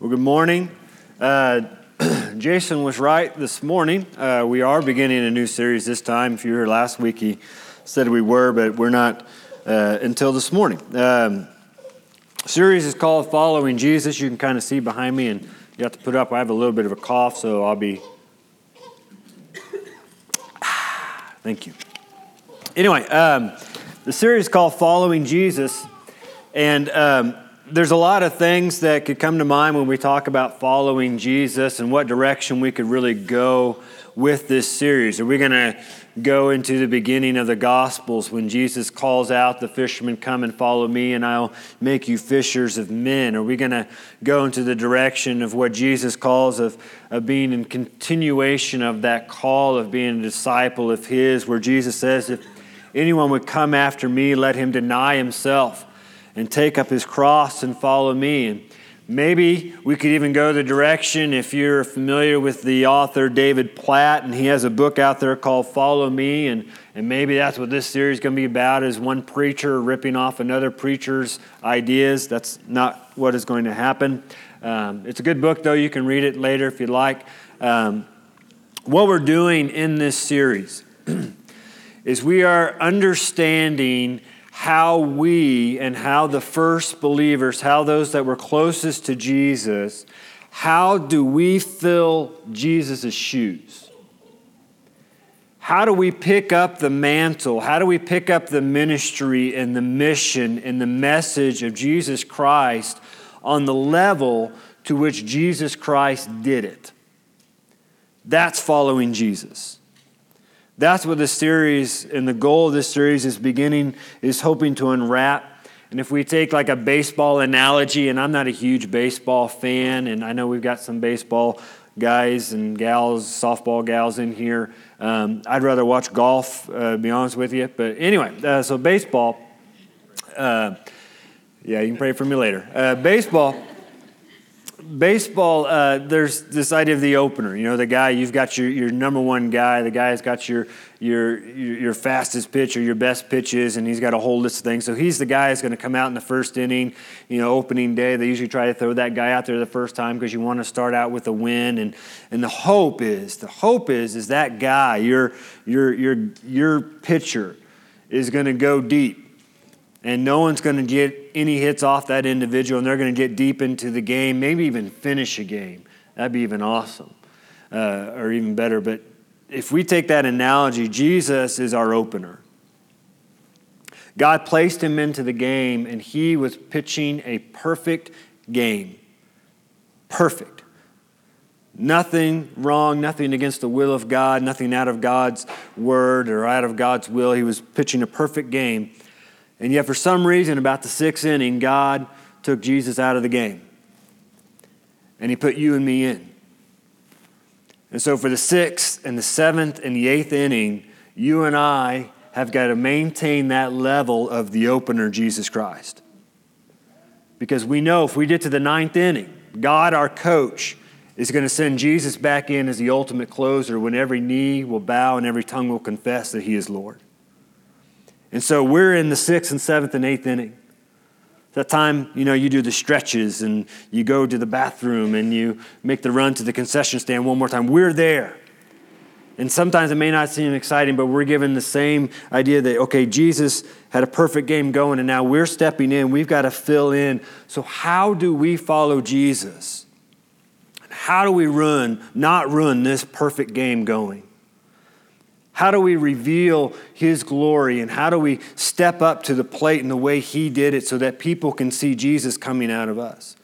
Well, good morning. Uh, Jason was right this morning. Uh, we are beginning a new series this time. If you were here last week, he said we were, but we're not uh, until this morning. Um, series is called Following Jesus. You can kind of see behind me, and you have to put up. I have a little bit of a cough, so I'll be. Thank you. Anyway, um, the series is called Following Jesus, and um, there's a lot of things that could come to mind when we talk about following Jesus and what direction we could really go with this series. Are we going to go into the beginning of the Gospels when Jesus calls out the fishermen, Come and follow me, and I'll make you fishers of men? Are we going to go into the direction of what Jesus calls of, of being in continuation of that call of being a disciple of His, where Jesus says, If anyone would come after me, let him deny himself and take up his cross and follow me. And maybe we could even go the direction if you're familiar with the author David Platt, and he has a book out there called Follow Me, and, and maybe that's what this series is going to be about is one preacher ripping off another preacher's ideas. That's not what is going to happen. Um, it's a good book, though. You can read it later if you'd like. Um, what we're doing in this series is we are understanding how we and how the first believers, how those that were closest to Jesus, how do we fill Jesus' shoes? How do we pick up the mantle? How do we pick up the ministry and the mission and the message of Jesus Christ on the level to which Jesus Christ did it? That's following Jesus. That's what this series and the goal of this series is beginning, is hoping to unwrap. And if we take like a baseball analogy, and I'm not a huge baseball fan, and I know we've got some baseball guys and gals, softball gals in here. Um, I'd rather watch golf, uh, be honest with you. But anyway, uh, so baseball. Uh, yeah, you can pray for me later. Uh, baseball baseball, uh, there's this idea of the opener. You know, the guy you've got your, your number one guy. The guy's got your your your fastest pitch or your best pitches, and he's got a whole list of things. So he's the guy that's going to come out in the first inning. You know, opening day. They usually try to throw that guy out there the first time because you want to start out with a win. And and the hope is the hope is is that guy your your your your pitcher is going to go deep and no one's going to get any hits off that individual, and they're going to get deep into the game, maybe even finish a game. That'd be even awesome, uh, or even better. But if we take that analogy, Jesus is our opener. God placed him into the game, and he was pitching a perfect game. Perfect. Nothing wrong, nothing against the will of God, nothing out of God's word or out of God's will. He was pitching a perfect game. And yet, for some reason, about the sixth inning, God took Jesus out of the game. And he put you and me in. And so, for the sixth and the seventh and the eighth inning, you and I have got to maintain that level of the opener, Jesus Christ. Because we know if we get to the ninth inning, God, our coach, is going to send Jesus back in as the ultimate closer when every knee will bow and every tongue will confess that he is Lord. And so we're in the sixth and seventh and eighth inning. That time, you know, you do the stretches and you go to the bathroom and you make the run to the concession stand one more time. We're there. And sometimes it may not seem exciting, but we're given the same idea that, okay, Jesus had a perfect game going and now we're stepping in. We've got to fill in. So, how do we follow Jesus? How do we run, not run this perfect game going? How do we reveal His glory and how do we step up to the plate in the way He did it so that people can see Jesus coming out of us?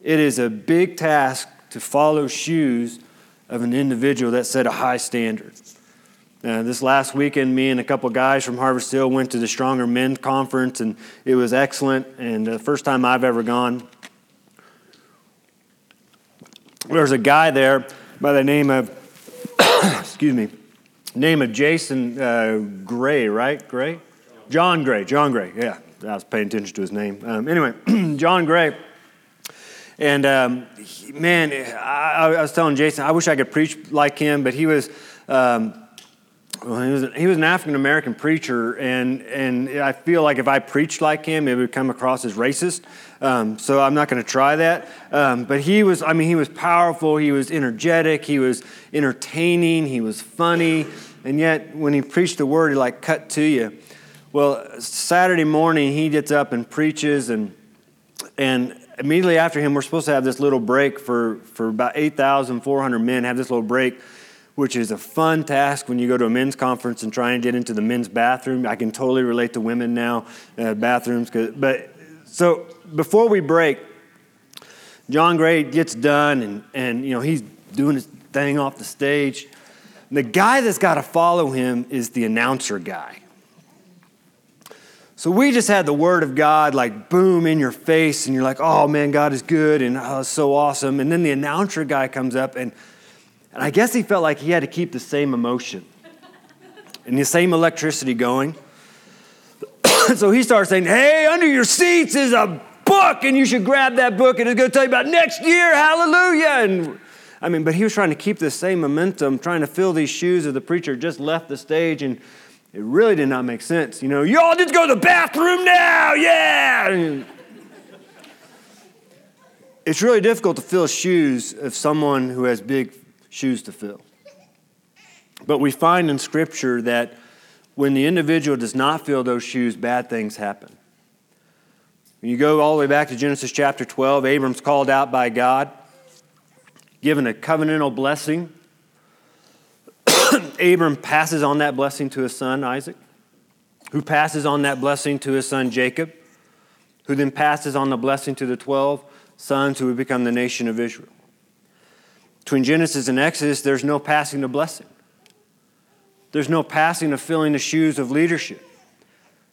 It is a big task to follow shoes of an individual that set a high standard. Uh, this last weekend, me and a couple guys from Harvest Hill went to the Stronger Men Conference, and it was excellent. And the first time I've ever gone, there's a guy there by the name of, excuse me, name of Jason uh, Gray, right? Gray? John Gray. John Gray. Yeah, I was paying attention to his name. Um, anyway, John Gray. And um, he, man, I, I, was telling Jason, I wish I could preach like him, but he was. Um, well, he was, he was an African American preacher, and, and I feel like if I preached like him, it would come across as racist. Um, so I'm not going to try that. Um, but he was, I mean, he was powerful, he was energetic, he was entertaining, he was funny, and yet when he preached the word, he like cut to you. Well, Saturday morning, he gets up and preaches, and, and immediately after him, we're supposed to have this little break for, for about 8,400 men, have this little break which is a fun task when you go to a men's conference and try and get into the men's bathroom. I can totally relate to women now, uh, bathrooms. But so before we break, John Gray gets done and, and you know he's doing his thing off the stage. The guy that's got to follow him is the announcer guy. So we just had the word of God like boom in your face, and you're like, oh man, God is good and oh, so awesome. And then the announcer guy comes up and and I guess he felt like he had to keep the same emotion and the same electricity going. so he starts saying, Hey, under your seats is a book, and you should grab that book, and it's going to tell you about next year. Hallelujah. And I mean, but he was trying to keep the same momentum, trying to fill these shoes of the preacher just left the stage, and it really did not make sense. You know, y'all just go to the bathroom now, yeah. It's really difficult to fill shoes of someone who has big shoes to fill. But we find in Scripture that when the individual does not fill those shoes, bad things happen. When you go all the way back to Genesis chapter 12, Abram's called out by God, given a covenantal blessing. Abram passes on that blessing to his son Isaac, who passes on that blessing to his son Jacob, who then passes on the blessing to the 12 sons who would become the nation of Israel. Between Genesis and Exodus, there's no passing the blessing. There's no passing of filling the shoes of leadership.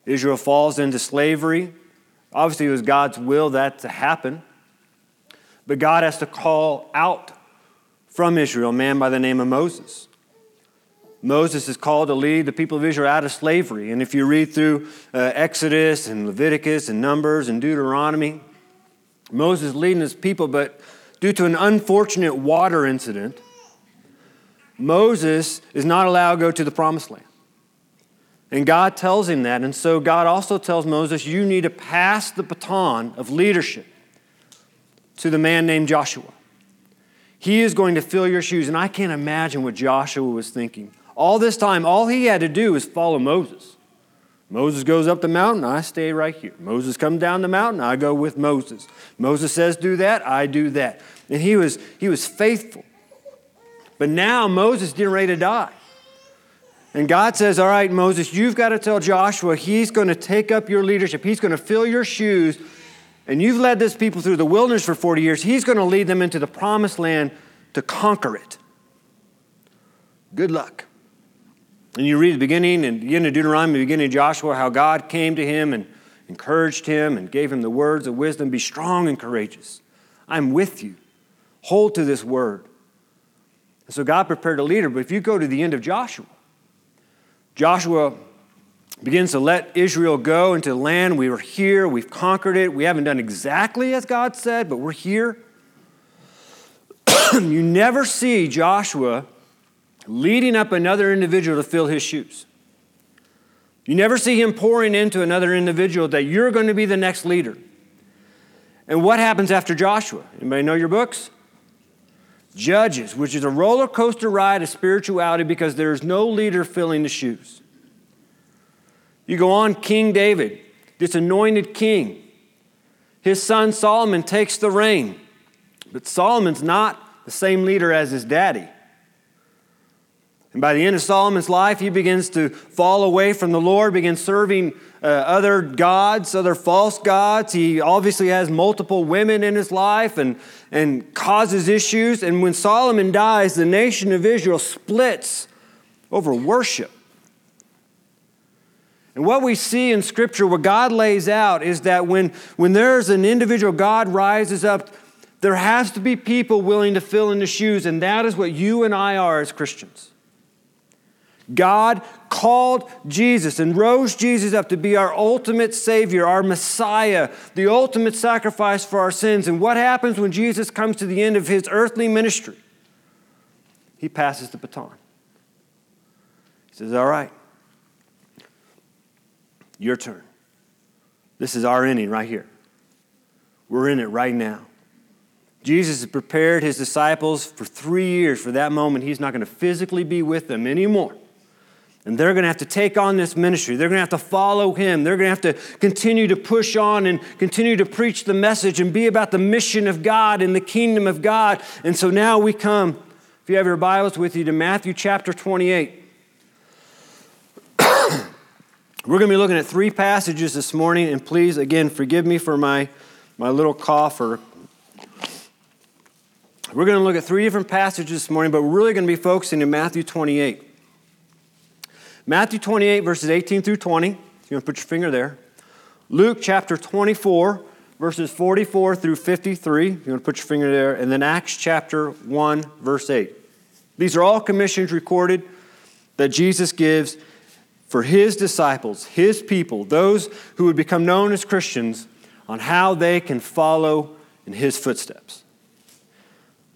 Israel falls into slavery. Obviously, it was God's will that to happen. But God has to call out from Israel a man by the name of Moses. Moses is called to lead the people of Israel out of slavery. And if you read through uh, Exodus and Leviticus and Numbers and Deuteronomy, Moses is leading his people, but due to an unfortunate water incident, Moses is not allowed to go to the promised land. And God tells him that. And so God also tells Moses, you need to pass the baton of leadership to the man named Joshua. He is going to fill your shoes. And I can't imagine what Joshua was thinking. All this time, all he had to do was follow Moses. Moses goes up the mountain, I stay right here. Moses comes down the mountain, I go with Moses. Moses says, Do that, I do that. And he was, he was faithful. But now Moses is getting ready to die. And God says, All right, Moses, you've got to tell Joshua he's going to take up your leadership. He's going to fill your shoes. And you've led this people through the wilderness for 40 years. He's going to lead them into the promised land to conquer it. Good luck. And you read the beginning and the end of Deuteronomy, the beginning of Joshua, how God came to him and encouraged him and gave him the words of wisdom be strong and courageous. I'm with you. Hold to this word. And so God prepared a leader. But if you go to the end of Joshua, Joshua begins to let Israel go into the land. We were here, we've conquered it. We haven't done exactly as God said, but we're here. you never see Joshua leading up another individual to fill his shoes. You never see him pouring into another individual that you're going to be the next leader. And what happens after Joshua? Anybody know your books? Judges, which is a roller coaster ride of spirituality because there's no leader filling the shoes. You go on, King David, this anointed king. His son Solomon takes the reign, but Solomon's not the same leader as his daddy. And by the end of Solomon's life, he begins to fall away from the Lord, begins serving uh, other gods, other false gods. He obviously has multiple women in his life and, and causes issues. And when Solomon dies, the nation of Israel splits over worship. And what we see in Scripture, what God lays out, is that when, when there's an individual, God rises up, there has to be people willing to fill in the shoes. And that is what you and I are as Christians. God called Jesus and rose Jesus up to be our ultimate Savior, our Messiah, the ultimate sacrifice for our sins. And what happens when Jesus comes to the end of his earthly ministry? He passes the baton. He says, All right, your turn. This is our inning right here. We're in it right now. Jesus has prepared his disciples for three years for that moment. He's not going to physically be with them anymore. And they're going to have to take on this ministry. They're going to have to follow him. They're going to have to continue to push on and continue to preach the message and be about the mission of God and the kingdom of God. And so now we come, if you have your Bibles with you, to Matthew chapter 28. We're going to be looking at three passages this morning, and please, again, forgive me for my, my little cough or we're going to look at three different passages this morning, but we're really going to be focusing in Matthew 28. Matthew 28, verses 18 through 20. You want to put your finger there. Luke chapter 24, verses 44 through 53. You want to put your finger there. And then Acts chapter 1, verse 8. These are all commissions recorded that Jesus gives for his disciples, his people, those who would become known as Christians, on how they can follow in his footsteps.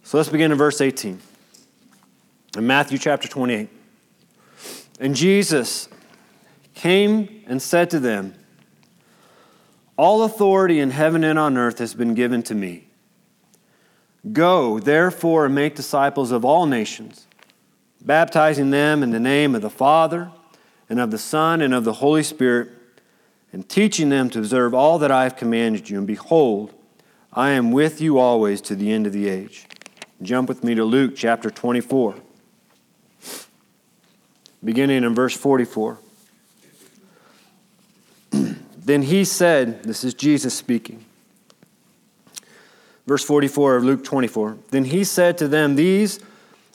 So let's begin in verse 18. In Matthew chapter 28. And Jesus came and said to them, All authority in heaven and on earth has been given to me. Go, therefore, and make disciples of all nations, baptizing them in the name of the Father, and of the Son, and of the Holy Spirit, and teaching them to observe all that I have commanded you. And behold, I am with you always to the end of the age. Jump with me to Luke chapter 24, beginning in verse 44. then he said, This is Jesus speaking. Verse 44 of Luke 24. Then he said to them, These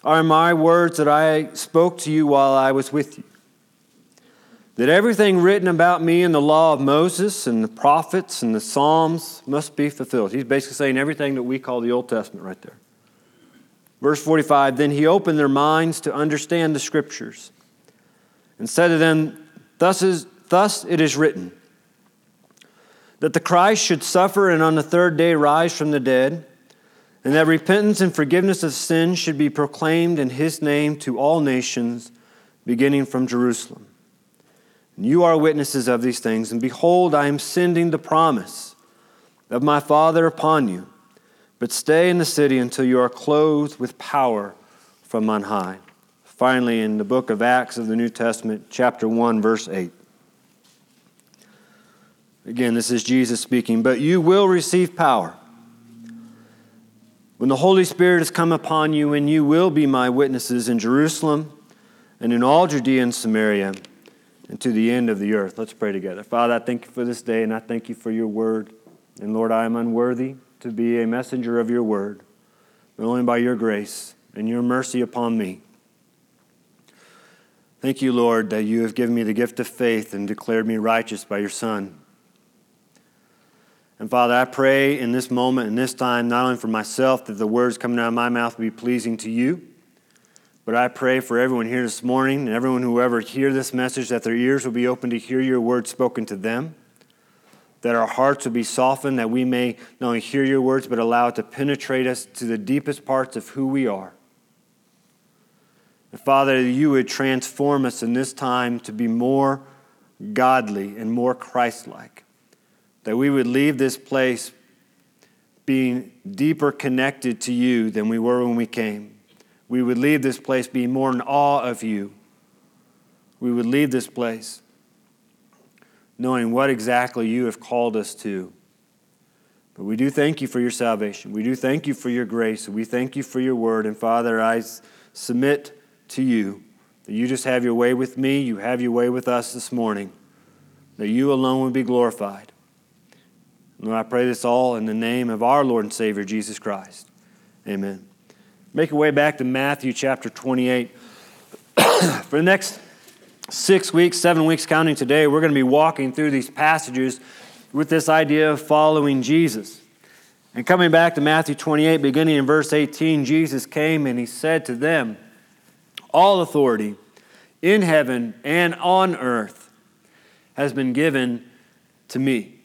are my words that I spoke to you while I was with you. That everything written about me in the law of Moses and the prophets and the Psalms must be fulfilled. He's basically saying everything that we call the Old Testament right there. Verse 45 Then he opened their minds to understand the scriptures and said to them, Thus, is, thus it is written, that the Christ should suffer and on the third day rise from the dead, and that repentance and forgiveness of sins should be proclaimed in his name to all nations, beginning from Jerusalem. And you are witnesses of these things, and behold, I am sending the promise of my Father upon you. But stay in the city until you are clothed with power from on high. Finally, in the book of Acts of the New Testament, chapter 1, verse 8. Again, this is Jesus speaking. But you will receive power when the Holy Spirit has come upon you, and you will be my witnesses in Jerusalem and in all Judea and Samaria and to the end of the earth. Let's pray together. Father, I thank you for this day, and I thank you for your word. And Lord, I am unworthy to be a messenger of your word, but only by your grace and your mercy upon me. Thank you, Lord, that you have given me the gift of faith and declared me righteous by your Son. And Father, I pray in this moment and this time, not only for myself, that the words coming out of my mouth will be pleasing to you, but I pray for everyone here this morning and everyone who ever hear this message that their ears will be open to hear your word spoken to them that our hearts will be softened, that we may not only hear your words, but allow it to penetrate us to the deepest parts of who we are. And Father, you would transform us in this time to be more godly and more Christ like. That we would leave this place being deeper connected to you than we were when we came. We would leave this place being more in awe of you. We would leave this place knowing what exactly you have called us to. But we do thank you for your salvation. We do thank you for your grace. We thank you for your word. And Father, I submit to you that you just have your way with me, you have your way with us this morning, that you alone would be glorified. Lord, I pray this all in the name of our Lord and Savior, Jesus Christ. Amen. Make your way back to Matthew chapter 28. for the next six weeks, seven weeks counting today, we're going to be walking through these passages with this idea of following Jesus. And coming back to Matthew 28, beginning in verse 18, Jesus came and he said to them, All authority in heaven and on earth has been given to me.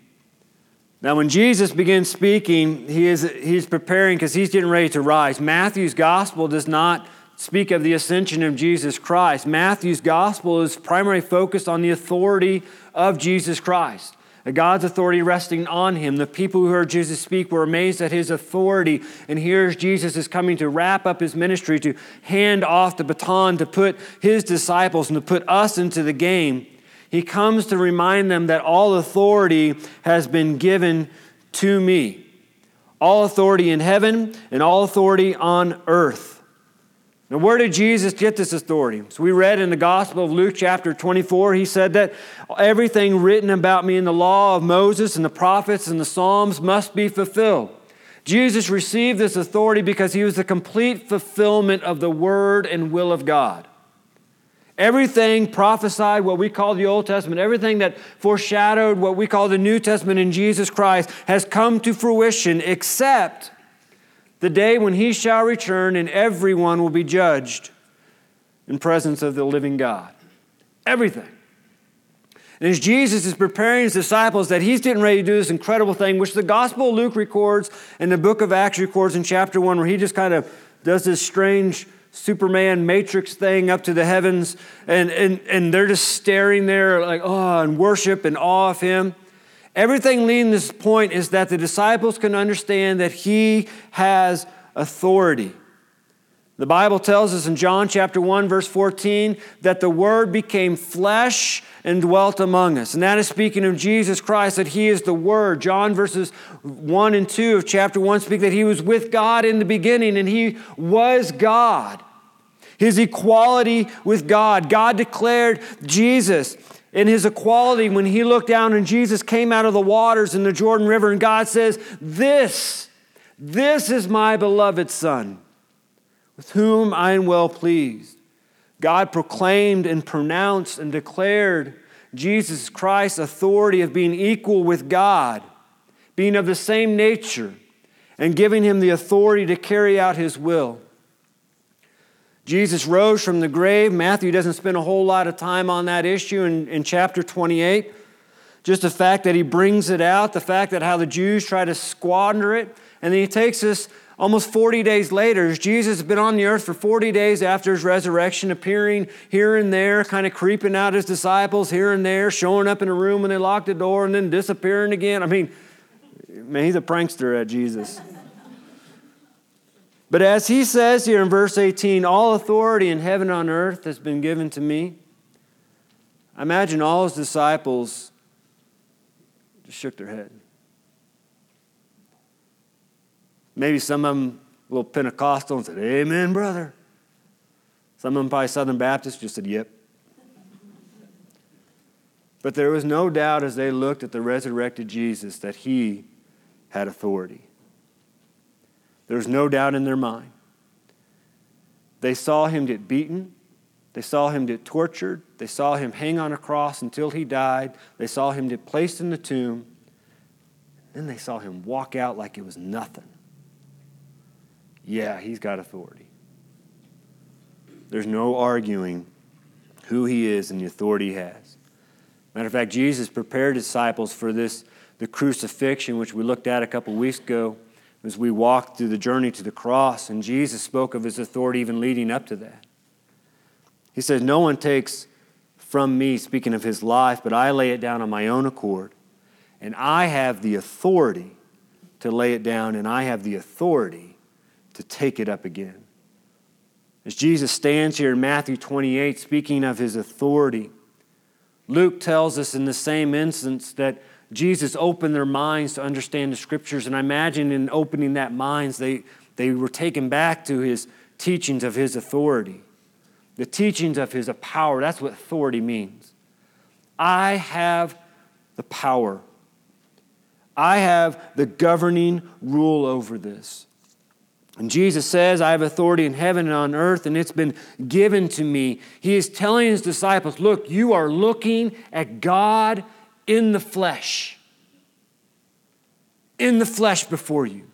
Now, when Jesus begins speaking, he is he's preparing because he's getting ready to rise. Matthew's gospel does not speak of the ascension of Jesus Christ. Matthew's gospel is primarily focused on the authority of Jesus Christ. God's authority resting on him. The people who heard Jesus speak were amazed at his authority. And here's Jesus is coming to wrap up his ministry, to hand off the baton, to put his disciples and to put us into the game. He comes to remind them that all authority has been given to me. All authority in heaven and all authority on earth. Now, where did Jesus get this authority? So, we read in the Gospel of Luke, chapter 24, he said that everything written about me in the law of Moses and the prophets and the Psalms must be fulfilled. Jesus received this authority because he was the complete fulfillment of the word and will of God. Everything prophesied, what we call the Old Testament, everything that foreshadowed what we call the New Testament in Jesus Christ has come to fruition except the day when he shall return and everyone will be judged in presence of the living God. Everything. And as Jesus is preparing his disciples that he's getting ready to do this incredible thing, which the Gospel of Luke records and the book of Acts records in chapter 1, where he just kind of does this strange Superman matrix thing up to the heavens, and, and, and they're just staring there like, oh, and worship and awe of him. Everything leading this point is that the disciples can understand that he has authority. The Bible tells us in John chapter 1 verse 14 that the word became flesh and dwelt among us. And that is speaking of Jesus Christ that he is the word. John verses 1 and 2 of chapter 1 speak that he was with God in the beginning and he was God. His equality with God. God declared Jesus in his equality when he looked down and Jesus came out of the waters in the Jordan River, and God says, This, this is my beloved Son, with whom I am well pleased. God proclaimed and pronounced and declared Jesus Christ's authority of being equal with God, being of the same nature, and giving him the authority to carry out his will. Jesus rose from the grave. Matthew doesn't spend a whole lot of time on that issue in, in chapter 28. Just the fact that he brings it out, the fact that how the Jews try to squander it. And then he takes us almost 40 days later. Jesus has been on the earth for 40 days after his resurrection, appearing here and there, kind of creeping out his disciples here and there, showing up in a room when they locked the door and then disappearing again. I mean, man, he's a prankster at Jesus. But as he says here in verse 18, all authority in heaven and on earth has been given to me. I imagine all his disciples just shook their head. Maybe some of them a little Pentecostal and said, Amen, brother. Some of them probably Southern Baptist just said, Yep. But there was no doubt as they looked at the resurrected Jesus that he had authority. There's no doubt in their mind. They saw him get beaten. They saw him get tortured. They saw him hang on a cross until he died. They saw him get placed in the tomb. Then they saw him walk out like it was nothing. Yeah, he's got authority. There's no arguing who he is and the authority he has. Matter of fact, Jesus prepared disciples for this, the crucifixion, which we looked at a couple weeks ago as we walked through the journey to the cross, and Jesus spoke of his authority even leading up to that. He says, No one takes from me, speaking of his life, but I lay it down on my own accord. And I have the authority to lay it down, and I have the authority to take it up again. As Jesus stands here in Matthew 28, speaking of his authority, Luke tells us in the same instance that Jesus opened their minds to understand the scriptures. And I imagine in opening that minds, they, they were taken back to his teachings of his authority, the teachings of his power. That's what authority means. I have the power. I have the governing rule over this. And Jesus says, I have authority in heaven and on earth, and it's been given to me. He is telling his disciples, Look, you are looking at God in the flesh. In the flesh before you.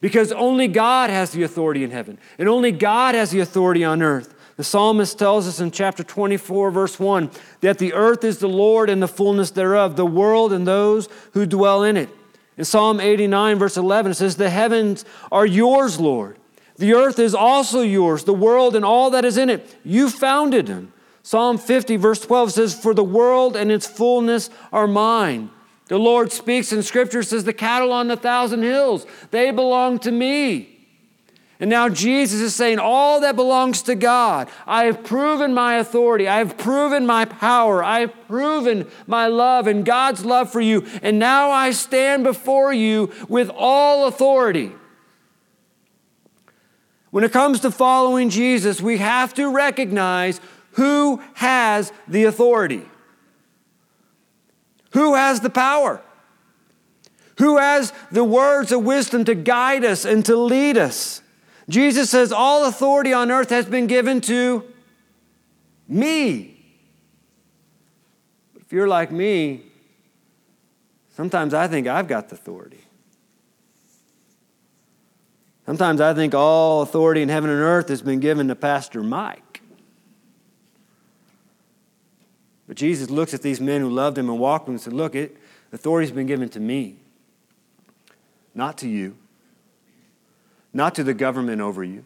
Because only God has the authority in heaven, and only God has the authority on earth. The psalmist tells us in chapter 24, verse 1, that the earth is the Lord and the fullness thereof, the world and those who dwell in it. In Psalm 89, verse 11, it says, The heavens are yours, Lord. The earth is also yours, the world and all that is in it. You founded them. Psalm 50, verse 12 says, For the world and its fullness are mine. The Lord speaks in Scripture, says, The cattle on the thousand hills, they belong to me. And now Jesus is saying, All that belongs to God. I have proven my authority. I have proven my power. I have proven my love and God's love for you. And now I stand before you with all authority. When it comes to following Jesus, we have to recognize who has the authority, who has the power, who has the words of wisdom to guide us and to lead us. Jesus says, All authority on earth has been given to me. But if you're like me, sometimes I think I've got the authority. Sometimes I think all authority in heaven and earth has been given to Pastor Mike. But Jesus looks at these men who loved him and walked with him and said, Look, it, authority's been given to me, not to you, not to the government over you,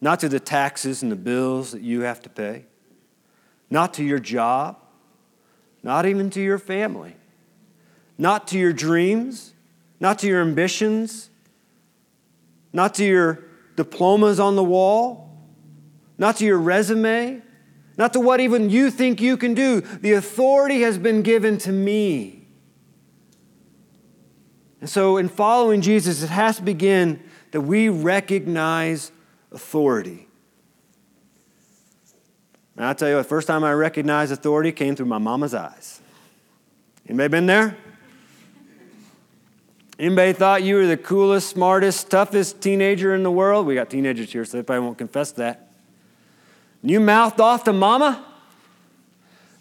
not to the taxes and the bills that you have to pay, not to your job, not even to your family, not to your dreams, not to your ambitions not to your diplomas on the wall, not to your resume, not to what even you think you can do. The authority has been given to me. And so, in following Jesus, it has to begin that we recognize authority. And I'll tell you, the first time I recognized authority came through my mama's eyes. Anybody been there? Anybody thought you were the coolest, smartest, toughest teenager in the world? We got teenagers here, so they probably won't confess that. You mouthed off to mama?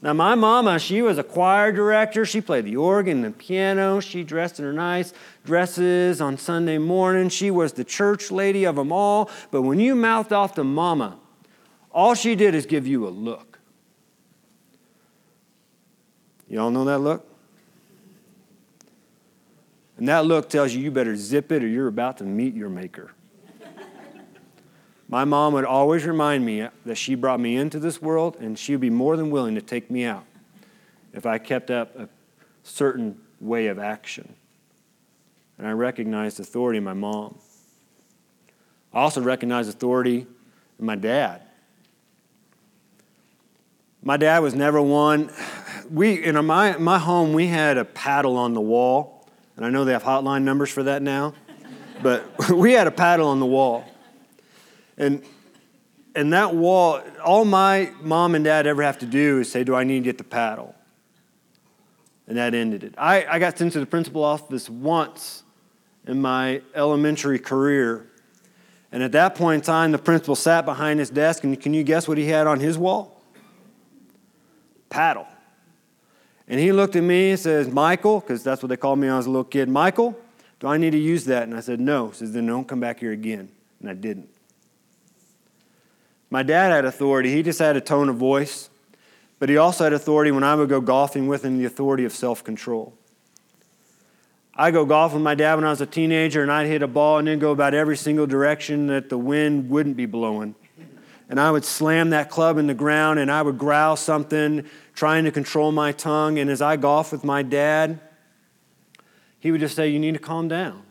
Now, my mama, she was a choir director. She played the organ and the piano. She dressed in her nice dresses on Sunday morning. She was the church lady of them all. But when you mouthed off to mama, all she did is give you a look. You all know that look? And that look tells you you better zip it or you're about to meet your maker. My mom would always remind me that she brought me into this world and she would be more than willing to take me out if I kept up a certain way of action. And I recognized authority in my mom. I also recognized authority in my dad. My dad was never one. We in my my home we had a paddle on the wall and I know they have hotline numbers for that now, but we had a paddle on the wall. And, and that wall, all my mom and dad ever have to do is say, Do I need to get the paddle? And that ended it. I, I got sent to the principal office once in my elementary career. And at that point in time, the principal sat behind his desk, and can you guess what he had on his wall? Paddle. And he looked at me and says, Michael, because that's what they called me when I was a little kid, Michael, do I need to use that? And I said, no. He says, then don't come back here again. And I didn't. My dad had authority. He just had a tone of voice. But he also had authority when I would go golfing with him, the authority of self control. I go golf with my dad when I was a teenager, and I'd hit a ball and then go about every single direction that the wind wouldn't be blowing. And I would slam that club in the ground, and I would growl something, trying to control my tongue. And as I golf with my dad, he would just say, You need to calm down.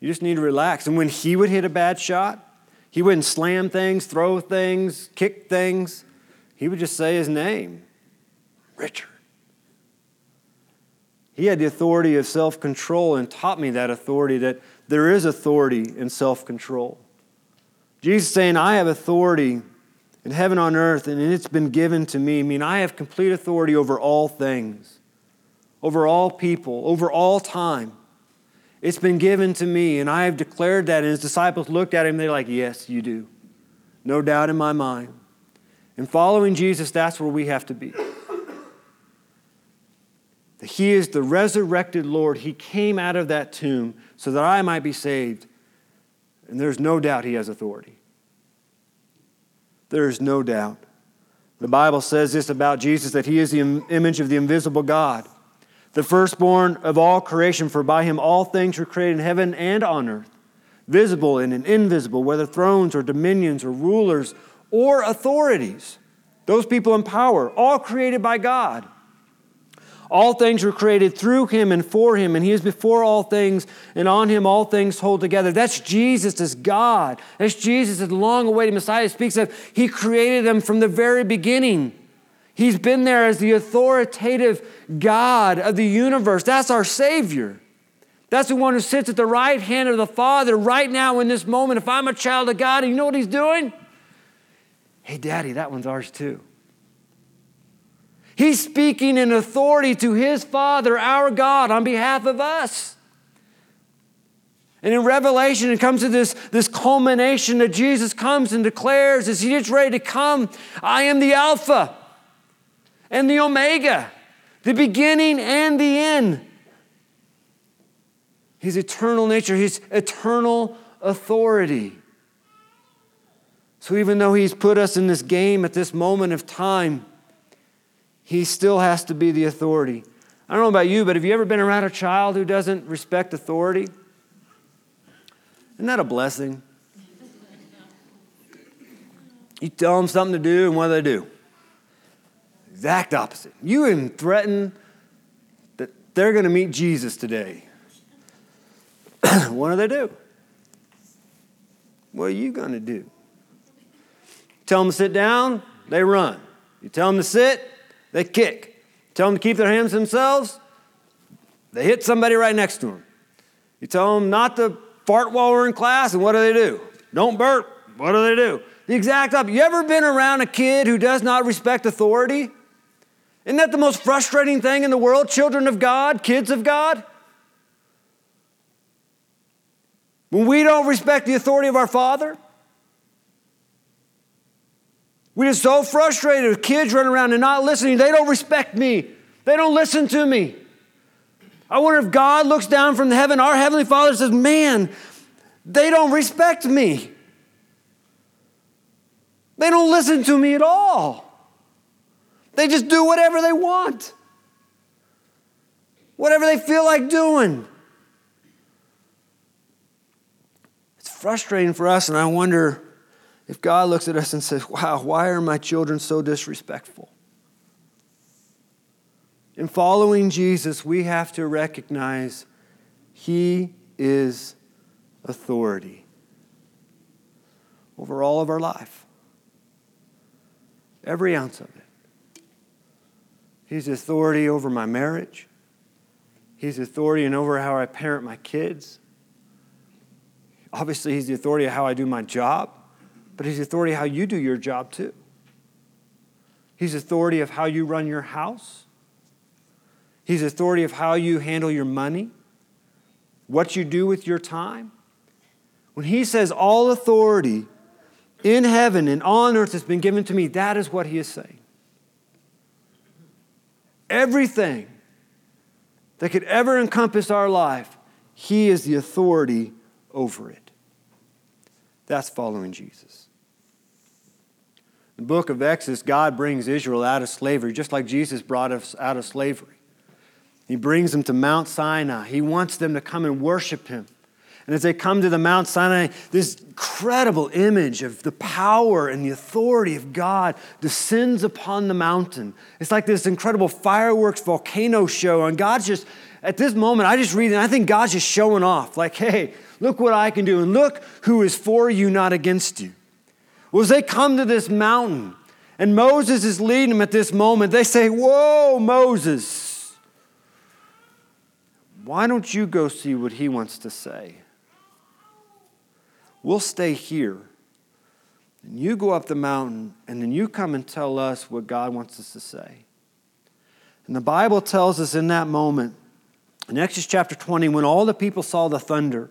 You just need to relax. And when he would hit a bad shot, he wouldn't slam things, throw things, kick things. He would just say his name Richard. He had the authority of self control and taught me that authority that there is authority in self control. Jesus saying, I have authority in heaven on earth, and it's been given to me. I mean, I have complete authority over all things, over all people, over all time. It's been given to me, and I have declared that. And his disciples looked at him, they're like, Yes, you do. No doubt in my mind. And following Jesus, that's where we have to be. That he is the resurrected Lord. He came out of that tomb so that I might be saved. And there's no doubt he has authority. There is no doubt. The Bible says this about Jesus that he is the image of the invisible God, the firstborn of all creation, for by him all things were created in heaven and on earth, visible and invisible, whether thrones or dominions or rulers or authorities. Those people in power, all created by God. All things were created through him and for him, and he is before all things, and on him all things hold together. That's Jesus as God. That's Jesus as long awaited Messiah speaks of. He created them from the very beginning. He's been there as the authoritative God of the universe. That's our Savior. That's the one who sits at the right hand of the Father right now in this moment. If I'm a child of God, you know what He's doing? Hey, Daddy, that one's ours too. He's speaking in authority to his Father, our God, on behalf of us. And in Revelation, it comes to this, this culmination that Jesus comes and declares as he gets ready to come I am the Alpha and the Omega, the beginning and the end. His eternal nature, his eternal authority. So even though he's put us in this game at this moment of time, he still has to be the authority. I don't know about you, but have you ever been around a child who doesn't respect authority? Isn't that a blessing? You tell them something to do, and what do they do? Exact opposite. You even threaten that they're going to meet Jesus today. what do they do? What are you going to do? Tell them to sit down, they run. You tell them to sit, they kick. Tell them to keep their hands themselves, they hit somebody right next to them. You tell them not to fart while we're in class, and what do they do? Don't burp. What do they do? The exact opposite. You ever been around a kid who does not respect authority? Isn't that the most frustrating thing in the world? Children of God, kids of God? When we don't respect the authority of our Father, we get so frustrated with kids running around and not listening. They don't respect me. They don't listen to me. I wonder if God looks down from heaven, our Heavenly Father says, Man, they don't respect me. They don't listen to me at all. They just do whatever they want, whatever they feel like doing. It's frustrating for us, and I wonder if God looks at us and says, Wow, why are my children so disrespectful? In following Jesus, we have to recognize He is authority over all of our life, every ounce of it. He's authority over my marriage. He's authority and over how I parent my kids. Obviously, He's the authority of how I do my job but He's authority how you do your job too. He's authority of how you run your house. He's authority of how you handle your money, what you do with your time. When He says, All authority in heaven and on earth has been given to me, that is what He is saying. Everything that could ever encompass our life, He is the authority over it. That's following Jesus. In the book of Exodus, God brings Israel out of slavery, just like Jesus brought us out of slavery. He brings them to Mount Sinai. He wants them to come and worship Him. And as they come to the Mount Sinai, this incredible image of the power and the authority of God descends upon the mountain. It's like this incredible fireworks volcano show. And God's just, at this moment, I just read it I think God's just showing off. Like, hey, Look what I can do. And look who is for you, not against you. Well, as they come to this mountain, and Moses is leading them at this moment, they say, Whoa, Moses, why don't you go see what he wants to say? We'll stay here. And you go up the mountain, and then you come and tell us what God wants us to say. And the Bible tells us in that moment, in Exodus chapter 20, when all the people saw the thunder,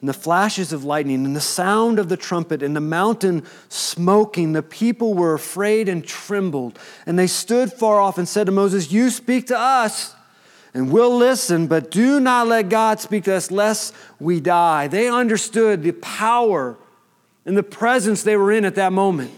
and the flashes of lightning and the sound of the trumpet and the mountain smoking, the people were afraid and trembled. And they stood far off and said to Moses, You speak to us, and we'll listen, but do not let God speak to us, lest we die. They understood the power and the presence they were in at that moment.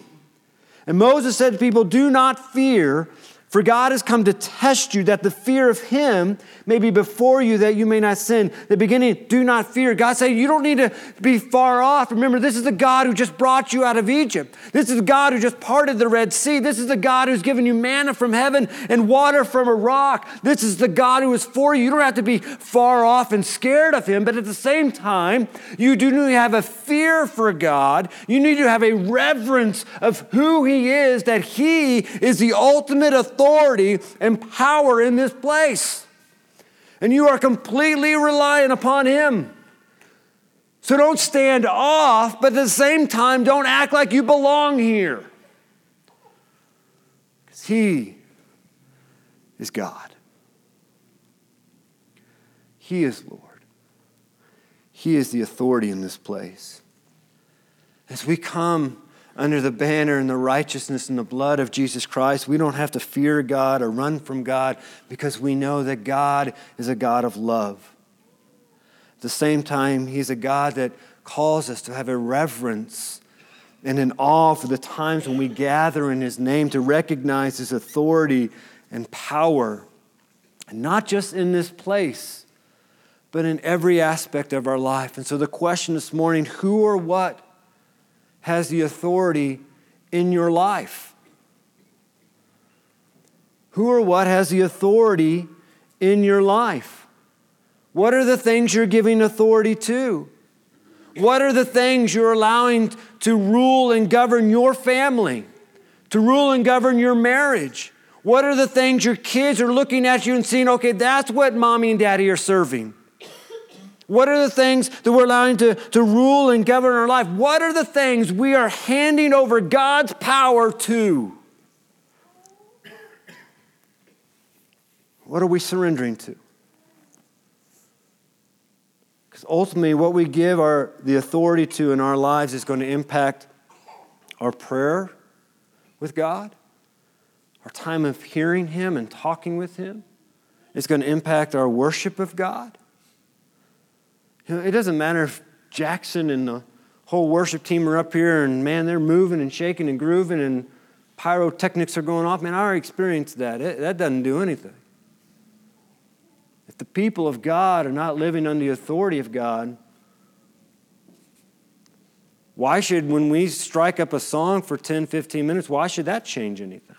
And Moses said to people, Do not fear, For God has come to test you that the fear of Him may be before you that you may not sin. The beginning, do not fear. God said, You don't need to be far off. Remember, this is the God who just brought you out of Egypt. This is the God who just parted the Red Sea. This is the God who's given you manna from heaven and water from a rock. This is the God who is for you. You don't have to be far off and scared of Him, but at the same time, you do need to have a fear for God. You need to have a reverence of who He is, that He is the ultimate authority and power in this place. And you are completely reliant upon Him. So don't stand off, but at the same time, don't act like you belong here. Because He is God, He is Lord, He is the authority in this place. As we come under the banner and the righteousness and the blood of Jesus Christ, we don't have to fear God or run from God because we know that God is a God of love. At the same time, He's a God that calls us to have a reverence and an awe for the times when we gather in His name to recognize His authority and power, and not just in this place, but in every aspect of our life. And so, the question this morning who or what has the authority in your life? Who or what has the authority in your life? What are the things you're giving authority to? What are the things you're allowing to rule and govern your family, to rule and govern your marriage? What are the things your kids are looking at you and seeing, okay, that's what mommy and daddy are serving? What are the things that we're allowing to, to rule and govern our life? What are the things we are handing over God's power to? What are we surrendering to? Because ultimately, what we give our, the authority to in our lives is going to impact our prayer with God, our time of hearing Him and talking with Him. It's going to impact our worship of God. You know, it doesn't matter if Jackson and the whole worship team are up here and man, they're moving and shaking and grooving and pyrotechnics are going off. Man, I already experienced that. It, that doesn't do anything. If the people of God are not living under the authority of God, why should, when we strike up a song for 10, 15 minutes, why should that change anything?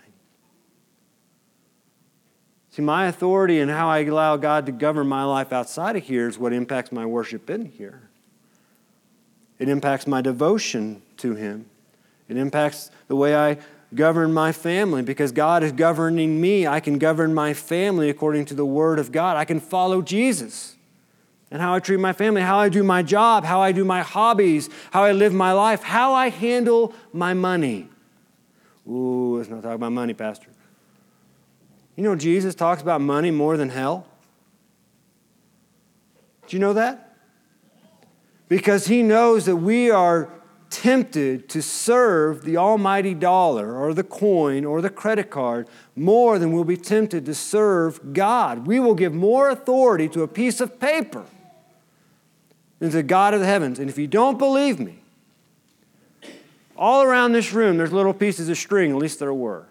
See, my authority and how I allow God to govern my life outside of here is what impacts my worship in here. It impacts my devotion to Him. It impacts the way I govern my family because God is governing me. I can govern my family according to the Word of God. I can follow Jesus and how I treat my family, how I do my job, how I do my hobbies, how I live my life, how I handle my money. Ooh, let's not talk about money, Pastor. You know, Jesus talks about money more than hell. Do you know that? Because he knows that we are tempted to serve the almighty dollar or the coin or the credit card more than we'll be tempted to serve God. We will give more authority to a piece of paper than to the God of the heavens. And if you don't believe me, all around this room there's little pieces of string, at least there were.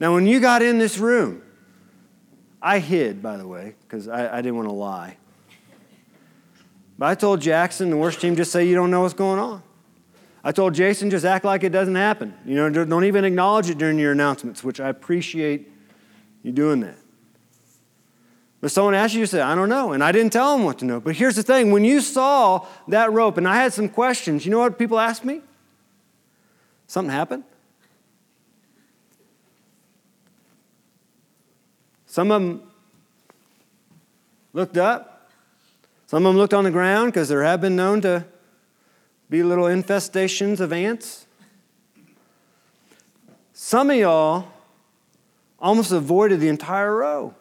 Now, when you got in this room, I hid, by the way, because I, I, didn't want to lie. But I told Jackson, the worst team, just say you don't know what's going on. I told Jason, just act like it doesn't happen. You know, don't even acknowledge it during your announcements, which I appreciate you doing that. But someone asked you, you say, I don't know. And I didn't tell them what to know. But here's the thing when you saw that rope, and I had some questions, you know what people asked me? Something happened? Some of them looked up. Some of them looked on the ground because there have been known to be little infestations of ants. Some of y'all almost avoided the entire row.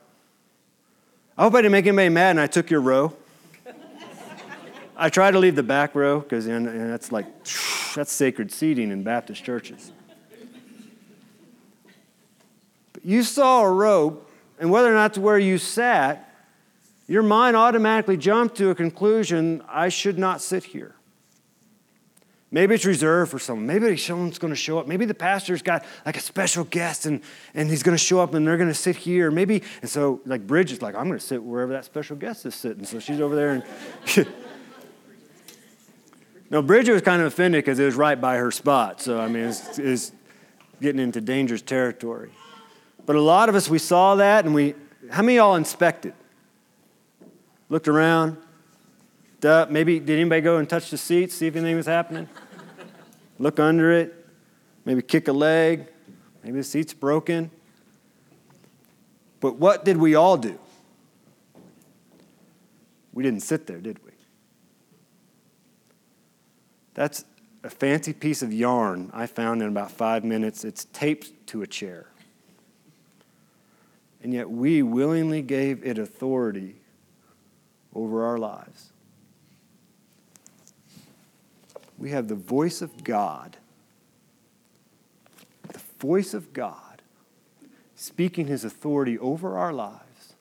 I hope I didn't make anybody mad and I took your row. I try to leave the back row because that's like, that's sacred seating in Baptist churches. But you saw a rope and whether or not to where you sat, your mind automatically jumped to a conclusion I should not sit here. Maybe it's reserved for someone. Maybe someone's going to show up. Maybe the pastor's got like a special guest and, and he's going to show up and they're going to sit here. Maybe, and so like Bridget's like, I'm going to sit wherever that special guest is sitting. So she's over there and. no, Bridget was kind of offended because it was right by her spot. So, I mean, it's, it's getting into dangerous territory. But a lot of us, we saw that and we, how many y'all inspected? Looked around, Duh, maybe did anybody go and touch the seat, see if anything was happening? Look under it, maybe kick a leg, maybe the seat's broken. But what did we all do? We didn't sit there, did we? That's a fancy piece of yarn I found in about five minutes. It's taped to a chair. And yet we willingly gave it authority over our lives. we have the voice of God, the voice of God speaking his authority over our lives.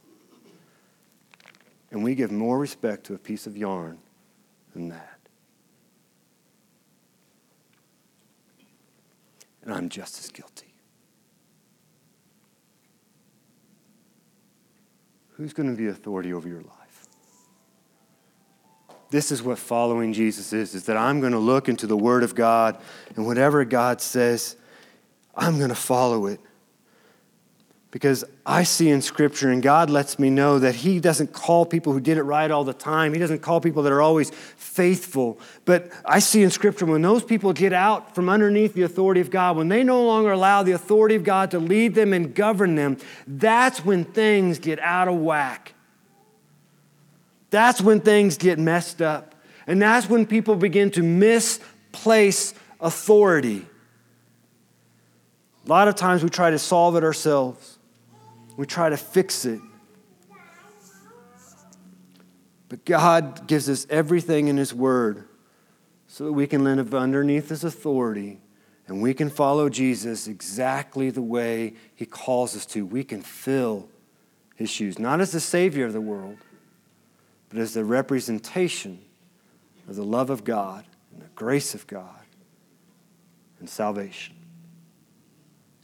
And we give more respect to a piece of yarn than that. And I'm just as guilty. Who's going to be authority over your life? this is what following Jesus is, is that I'm going to look into the Word of God, and whatever God says, I'm going to follow it. Because I see in Scripture, and God lets me know that He doesn't call people who did it right all the time. He doesn't call people that are always faithful. But I see in Scripture when those people get out from underneath the authority of God, when they no longer allow the authority of God to lead them and govern them, that's when things get out of whack. That's when things get messed up. And that's when people begin to misplace authority. A lot of times we try to solve it ourselves, we try to fix it. But God gives us everything in His Word so that we can live underneath His authority and we can follow Jesus exactly the way He calls us to. We can fill His shoes, not as the Savior of the world, but as the representation of the love of God and the grace of God and salvation.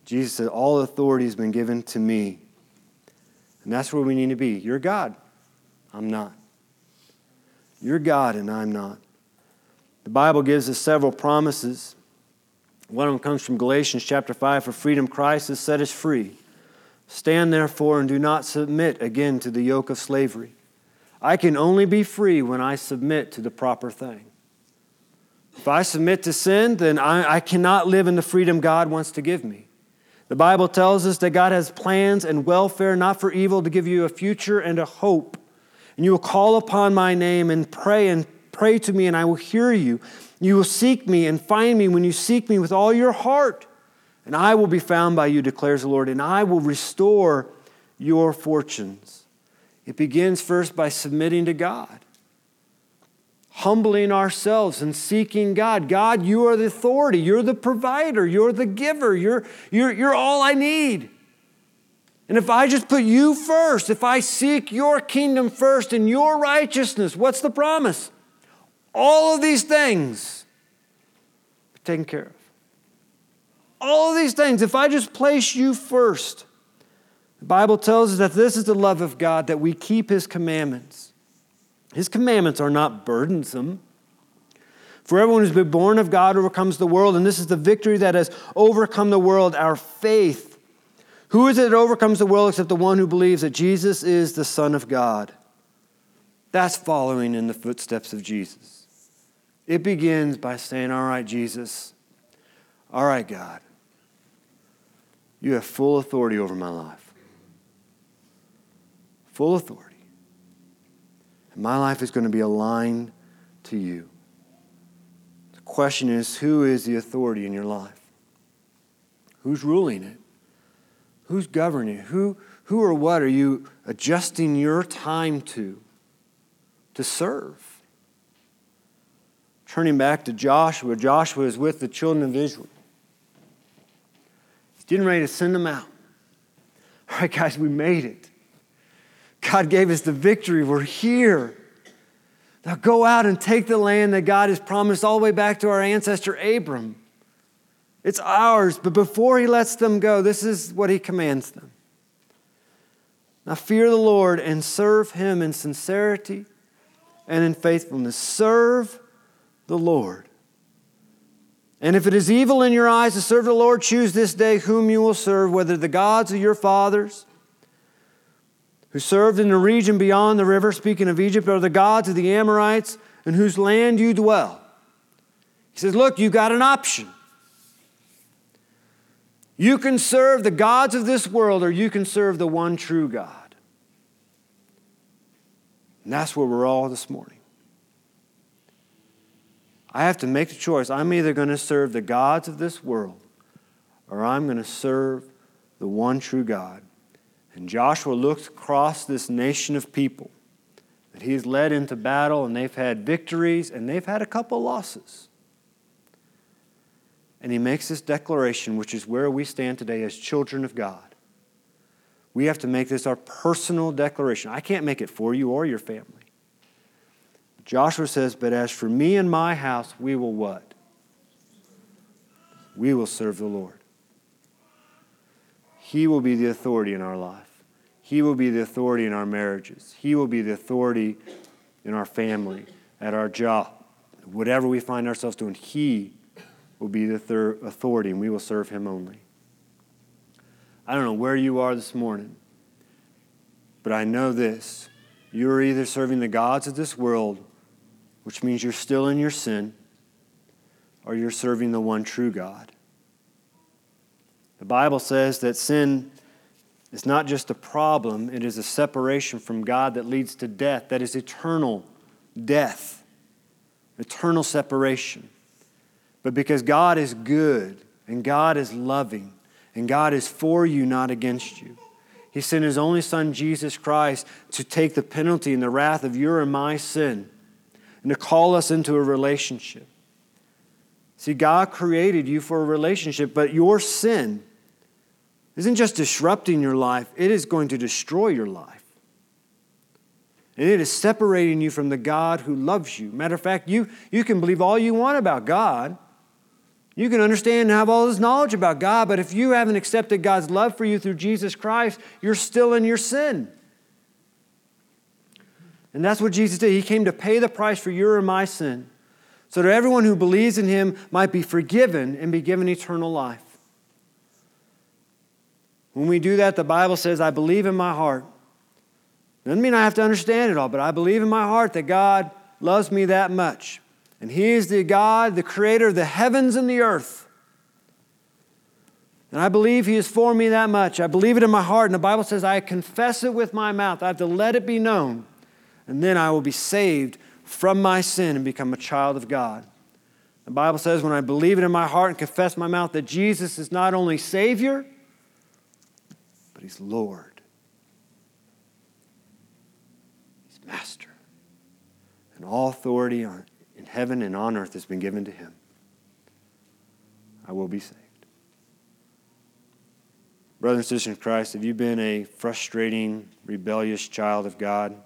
Jesus said, All authority has been given to me. And that's where we need to be. You're God. I'm not. You're God, and I'm not. The Bible gives us several promises. One of them comes from Galatians chapter 5 For freedom, Christ has set us free. Stand therefore and do not submit again to the yoke of slavery. I can only be free when I submit to the proper thing. If I submit to sin, then I, I, cannot live in the freedom God wants to give me. The Bible tells us that God has plans and welfare, not for evil, to give you a future and a hope. And you will call upon my name and pray and pray to me, and I will hear you. You will seek me and find me when you seek me with all your heart. And I will be found by you, declares the Lord, and I will restore your fortunes. It begins first by submitting to God, humbling ourselves and seeking God. God, you are the authority, you're the provider, you're the giver, you're, you're, you're all I need. And if I just put you first, if I seek your kingdom first and your righteousness, what's the promise? All of these things are taken care of. All of these things, if I just place you first, the Bible tells us that this is the love of God, that we keep His commandments. His commandments are not burdensome. For everyone who's been born of God overcomes the world, and this is the victory that has overcome the world, our faith. Who is it that overcomes the world except the one who believes that Jesus is the Son of God? That's following in the footsteps of Jesus. It begins by saying, All right, Jesus, all right, God, you have full authority over my life full authority. And my life is going to be aligned to you. The question is who is the authority in your life? Who's ruling it? Who's governing it? Who, who or what are you adjusting your time to? To serve. Turning back to Joshua, Joshua is with the children of Israel. He's getting ready to send them out. All right, guys, we made it. God gave us the victory. We're here. Now go out and take the land that God has promised all the way back to our ancestor Abram. It's ours, but before he lets them go, this is what he commands them. Now fear the Lord and serve him in sincerity and in faithfulness. Serve the Lord. And if it is evil in your eyes to serve the Lord, choose this day whom you will serve, whether the gods of your fathers who served in the region beyond the river, speaking of Egypt, or the gods of the Amorites in whose land you dwell. He says, Look, you've got an option. You can serve the gods of this world, or you can serve the one true God. And that's where we're all this morning. I have to make the choice. I'm either going to serve the gods of this world or I'm going to serve the one true God. And Joshua looks across this nation of people that he's led into battle, and they've had victories and they've had a couple losses. And he makes this declaration, which is where we stand today as children of God. We have to make this our personal declaration. I can't make it for you or your family. Joshua says, But as for me and my house, we will what? We will serve the Lord. He will be the authority in our life. He will be the authority in our marriages. He will be the authority in our family, at our job. Whatever we find ourselves doing, He will be the thir- authority, and we will serve Him only. I don't know where you are this morning, but I know this. You're either serving the gods of this world which means you're still in your sin, or you're serving the one true God. The Bible says that sin is not just a problem, it is a separation from God that leads to death, that is eternal death, eternal separation. But because God is good and God is loving and God is for you, not against you, He sent His only Son, Jesus Christ, to take the penalty and the wrath of your and my sin and to call us into a relationship. See, God created you for a relationship, but your sin isn't just disrupting your life, it is going to destroy your life. And it is separating you from the God who loves you. Matter of fact, you, you can believe all you want about God. You can understand and have all this knowledge about God, but if you haven't accepted God's love for you through Jesus Christ, you're still in your sin. And that's what Jesus did. He came to pay the price for your and my sin so that everyone who believes in him might be forgiven and be given eternal life. When we do that, the Bible says, I believe in my heart. Doesn't mean I have to understand it all, but I believe in my heart that God loves me that much. And He is the God, the creator of the heavens and the earth. And I believe He is for me that much. I believe it in my heart. And the Bible says, I confess it with my mouth. I have to let it be known and then I will be saved from my sin and become a child of God. The Bible says, when I believe it in my heart and confess my mouth that Jesus is not only Savior, He's Lord, He's Master. And all authority in heaven and on earth has been given to Him. I will be saved. Brothers and sisters in Christ, have you been a frustrating, rebellious child of God?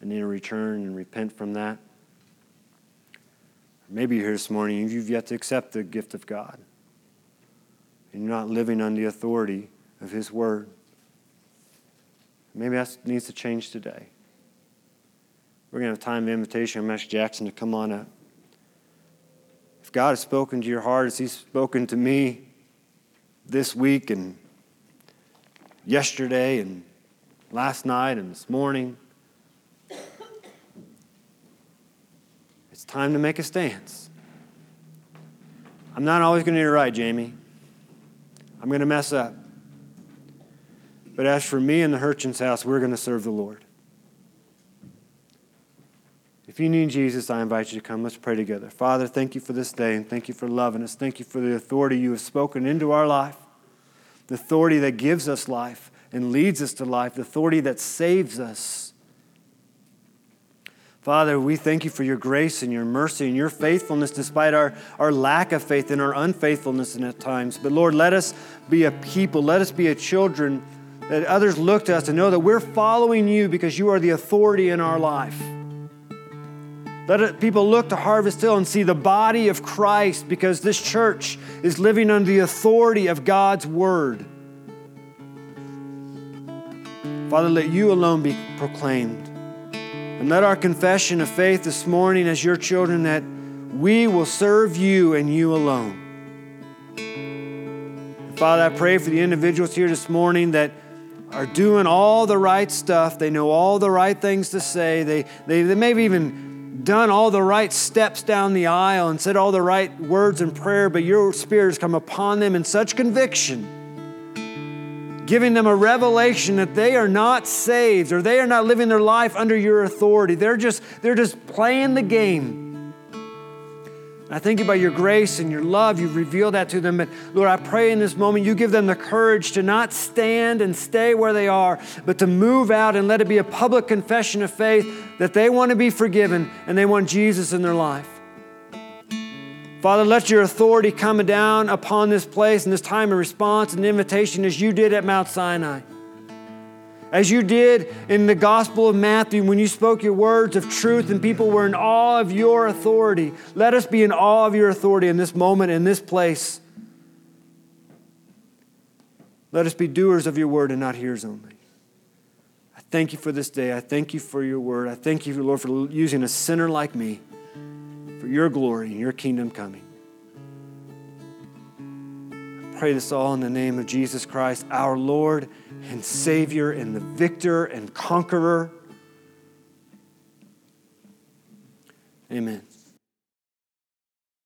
and need to return and repent from that. Maybe you're here this morning and you've yet to accept the gift of God. And you're not living on the authority of His Word. Maybe that needs to change today. We're going to have time of invitation. I'm Jackson to come on up. If God has spoken to your heart as He's spoken to me this week and yesterday and last night and this morning, it's time to make a stance. I'm not always going to get it right, Jamie. I'm going to mess up. But as for me and the Hurchin's house, we're going to serve the Lord. If you need Jesus, I invite you to come. Let's pray together. Father, thank you for this day and thank you for loving us. Thank you for the authority you have spoken into our life, the authority that gives us life and leads us to life, the authority that saves us. Father, we thank you for your grace and your mercy and your faithfulness despite our, our lack of faith and our unfaithfulness at times. But Lord, let us be a people, let us be a children that others look to us and know that we're following you because you are the authority in our life. Let people look to Harvest Hill and see the body of Christ because this church is living under the authority of God's word. Father, let you alone be proclaimed. And let our confession of faith this morning as your children that we will serve you and you alone. Father, I pray for the individuals here this morning that are doing all the right stuff. They know all the right things to say. They, they, they may have even done all the right steps down the aisle and said all the right words in prayer, but your Spirit has come upon them in such conviction giving them a revelation that they are not saved or they are not living their life under your authority. They're just, they're just playing the game. I thank you by your grace and your love, you've revealed that to them. But Lord, I pray in this moment you give them the courage to not stand and stay where they are, but to move out and let it be a public confession of faith that they want to be forgiven and they want Jesus in their life. Father, let your authority come down upon this place and this time of response and invitation as you did at Mount Sinai. As you did in the Gospel of Matthew when you spoke your words of truth and people were in awe of your authority. Let us be in awe of your authority in this moment, in this place. Let us be doers of your word and not hearers only. I thank you for this day. I thank you for your word. I thank you, Lord, for using a sinner like me for your glory and your kingdom coming. I pray this all in the name of Jesus Christ, our Lord and Savior and the victor and conqueror. Amen.